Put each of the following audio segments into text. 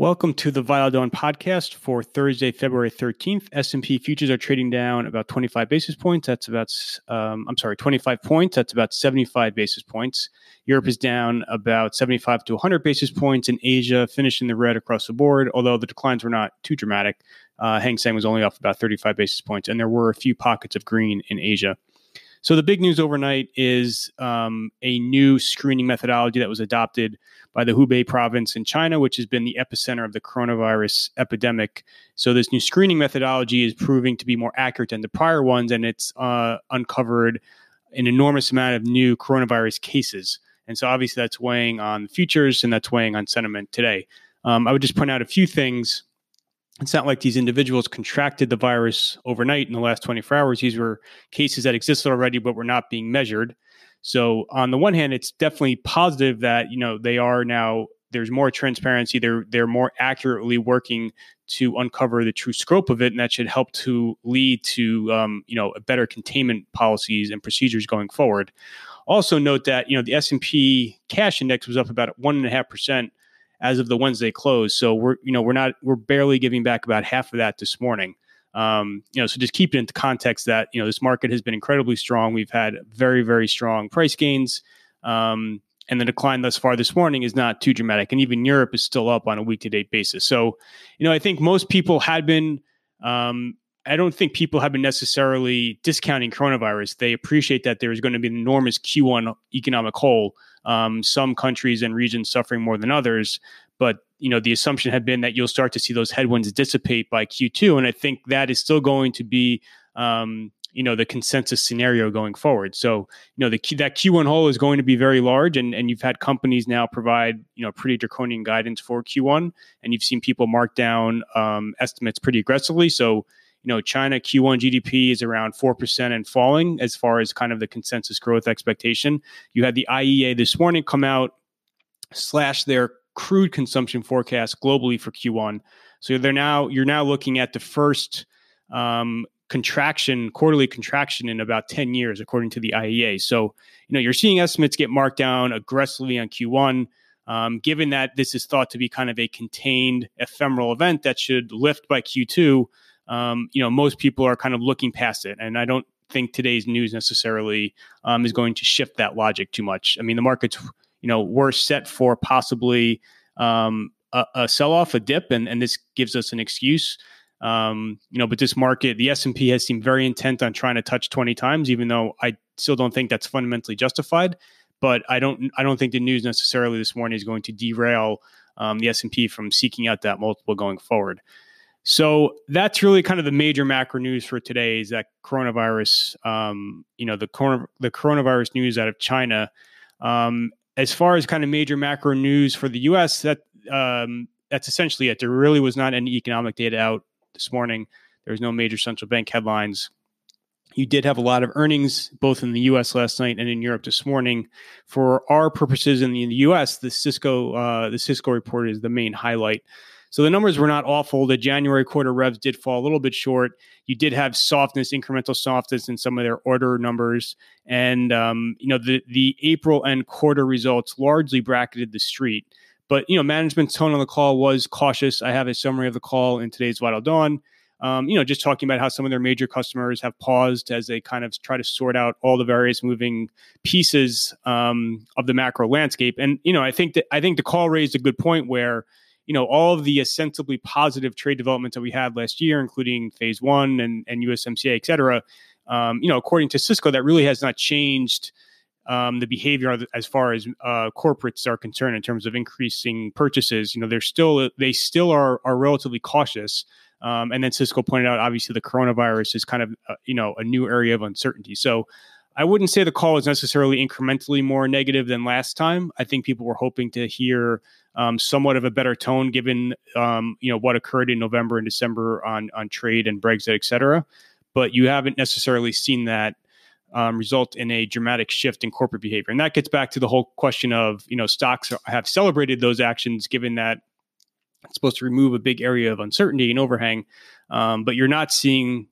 Welcome to the Vital Dawn podcast for Thursday, February 13th. S&P futures are trading down about 25 basis points. That's about, um, I'm sorry, 25 points. That's about 75 basis points. Europe is down about 75 to 100 basis points. In Asia, finishing the red across the board, although the declines were not too dramatic. Uh, Hang Seng was only off about 35 basis points, and there were a few pockets of green in Asia. So the big news overnight is um, a new screening methodology that was adopted by the Hubei province in China, which has been the epicenter of the coronavirus epidemic. So this new screening methodology is proving to be more accurate than the prior ones, and it's uh, uncovered an enormous amount of new coronavirus cases. And so obviously that's weighing on the futures and that's weighing on sentiment today. Um, I would just point out a few things it's not like these individuals contracted the virus overnight in the last 24 hours. These were cases that existed already, but were not being measured. So on the one hand, it's definitely positive that you know they are now there's more transparency. They're they're more accurately working to uncover the true scope of it, and that should help to lead to um, you know a better containment policies and procedures going forward. Also note that you know the S and P cash index was up about one and a half percent as of the Wednesday close. So we're you know we're not we're barely giving back about half of that this morning. Um, you know, so just keep it into context that you know this market has been incredibly strong. We've had very very strong price gains. Um, and the decline thus far this morning is not too dramatic. And even Europe is still up on a week to date basis. So, you know, I think most people had been, um, I don't think people have been necessarily discounting coronavirus. They appreciate that there is going to be an enormous Q1 economic hole um, some countries and regions suffering more than others. But you know, the assumption had been that you'll start to see those headwinds dissipate by Q2, and I think that is still going to be. Um, you know the consensus scenario going forward. So you know the that Q1 hole is going to be very large, and and you've had companies now provide you know pretty draconian guidance for Q1, and you've seen people mark down um, estimates pretty aggressively. So you know, China Q1 GDP is around 4% and falling as far as kind of the consensus growth expectation. You had the IEA this morning come out, slash their crude consumption forecast globally for Q1. So they're now, you're now looking at the first um, contraction, quarterly contraction in about 10 years, according to the IEA. So, you know, you're seeing estimates get marked down aggressively on Q1. Um, given that this is thought to be kind of a contained ephemeral event that should lift by Q2, um, you know, most people are kind of looking past it. And I don't think today's news necessarily um, is going to shift that logic too much. I mean, the markets, you know, were set for possibly um, a, a sell off, a dip, and, and this gives us an excuse. Um, you know, but this market, the S and P has seemed very intent on trying to touch 20 times, even though I still don't think that's fundamentally justified. But I don't, I don't think the news necessarily this morning is going to derail um, the S and P from seeking out that multiple going forward. So that's really kind of the major macro news for today is that coronavirus, um, you know, the, corona, the coronavirus news out of China. Um, as far as kind of major macro news for the U.S., that um, that's essentially it. There really was not any economic data out this morning. There was no major central bank headlines. You did have a lot of earnings both in the U.S. last night and in Europe this morning. For our purposes in the, in the U.S., the Cisco uh, the Cisco report is the main highlight. So the numbers were not awful. The January quarter revs did fall a little bit short. You did have softness, incremental softness in some of their order numbers, and um, you know the the April end quarter results largely bracketed the street. But you know management's tone on the call was cautious. I have a summary of the call in today's Vital Dawn. Um, you know, just talking about how some of their major customers have paused as they kind of try to sort out all the various moving pieces um, of the macro landscape. And you know, I think that I think the call raised a good point where you know all of the ostensibly positive trade developments that we had last year, including Phase One and, and USMCA, et cetera. Um, you know, according to Cisco, that really has not changed um, the behavior as far as uh, corporates are concerned in terms of increasing purchases. You know, they're still they still are are relatively cautious. Um, and then Cisco pointed out, obviously, the coronavirus is kind of uh, you know a new area of uncertainty. So I wouldn't say the call is necessarily incrementally more negative than last time. I think people were hoping to hear um, somewhat of a better tone given um, you know what occurred in November and December on on trade and Brexit, et cetera. But you haven't necessarily seen that um, result in a dramatic shift in corporate behavior, and that gets back to the whole question of you know stocks have celebrated those actions given that it's supposed to remove a big area of uncertainty and overhang, um, but you're not seeing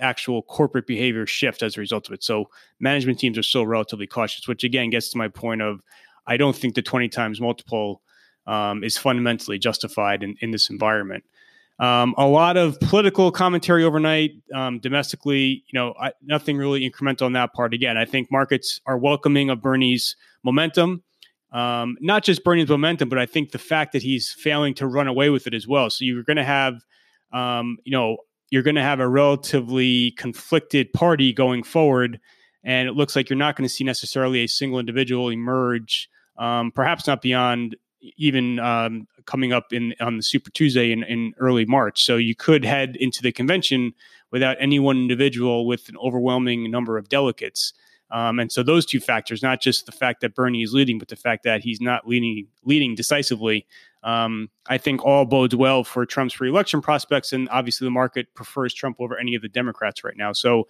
actual corporate behavior shift as a result of it. So management teams are still relatively cautious, which again gets to my point of I don't think the 20 times multiple um, is fundamentally justified in, in this environment. Um, a lot of political commentary overnight, um, domestically. You know, I, nothing really incremental on that part. Again, I think markets are welcoming of Bernie's momentum. Um, not just Bernie's momentum, but I think the fact that he's failing to run away with it as well. So you're going to have, um, you know, you're going to have a relatively conflicted party going forward, and it looks like you're not going to see necessarily a single individual emerge. Um, perhaps not beyond even um, coming up in on the Super Tuesday in, in early March. So you could head into the convention without any one individual with an overwhelming number of delegates. Um, and so those two factors, not just the fact that Bernie is leading, but the fact that he's not leading leading decisively, um, I think all bodes well for Trump's reelection prospects. And obviously, the market prefers Trump over any of the Democrats right now. So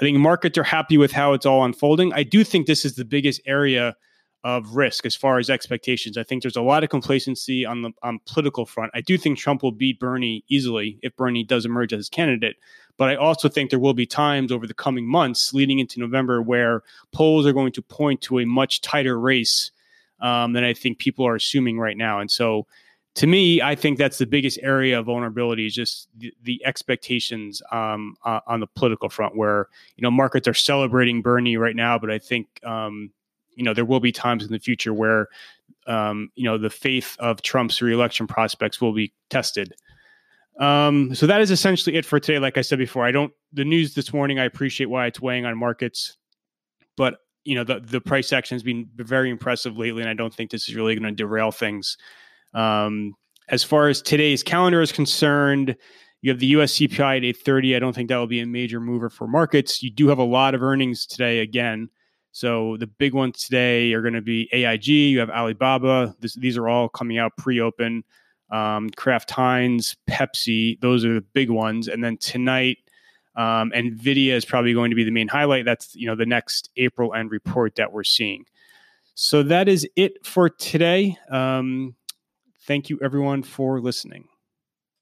I think markets are happy with how it's all unfolding. I do think this is the biggest area of risk as far as expectations. I think there's a lot of complacency on the on political front. I do think Trump will beat Bernie easily if Bernie does emerge as his candidate. But I also think there will be times over the coming months leading into November where polls are going to point to a much tighter race um, than I think people are assuming right now. And so to me, I think that's the biggest area of vulnerability is just the, the expectations um, uh, on the political front, where you know markets are celebrating Bernie right now, but I think um, you know there will be times in the future where um, you know the faith of Trump's reelection prospects will be tested. Um, so that is essentially it for today. Like I said before, I don't the news this morning. I appreciate why it's weighing on markets, but you know the the price action has been very impressive lately, and I don't think this is really going to derail things. Um, as far as today's calendar is concerned, you have the US CPI at 830. I don't think that will be a major mover for markets. You do have a lot of earnings today again. So the big ones today are going to be AIG. You have Alibaba. This, these are all coming out pre-open. Um, Kraft Heinz, Pepsi. Those are the big ones. And then tonight, um, Nvidia is probably going to be the main highlight. That's you know the next April end report that we're seeing. So that is it for today. Um, thank you everyone for listening.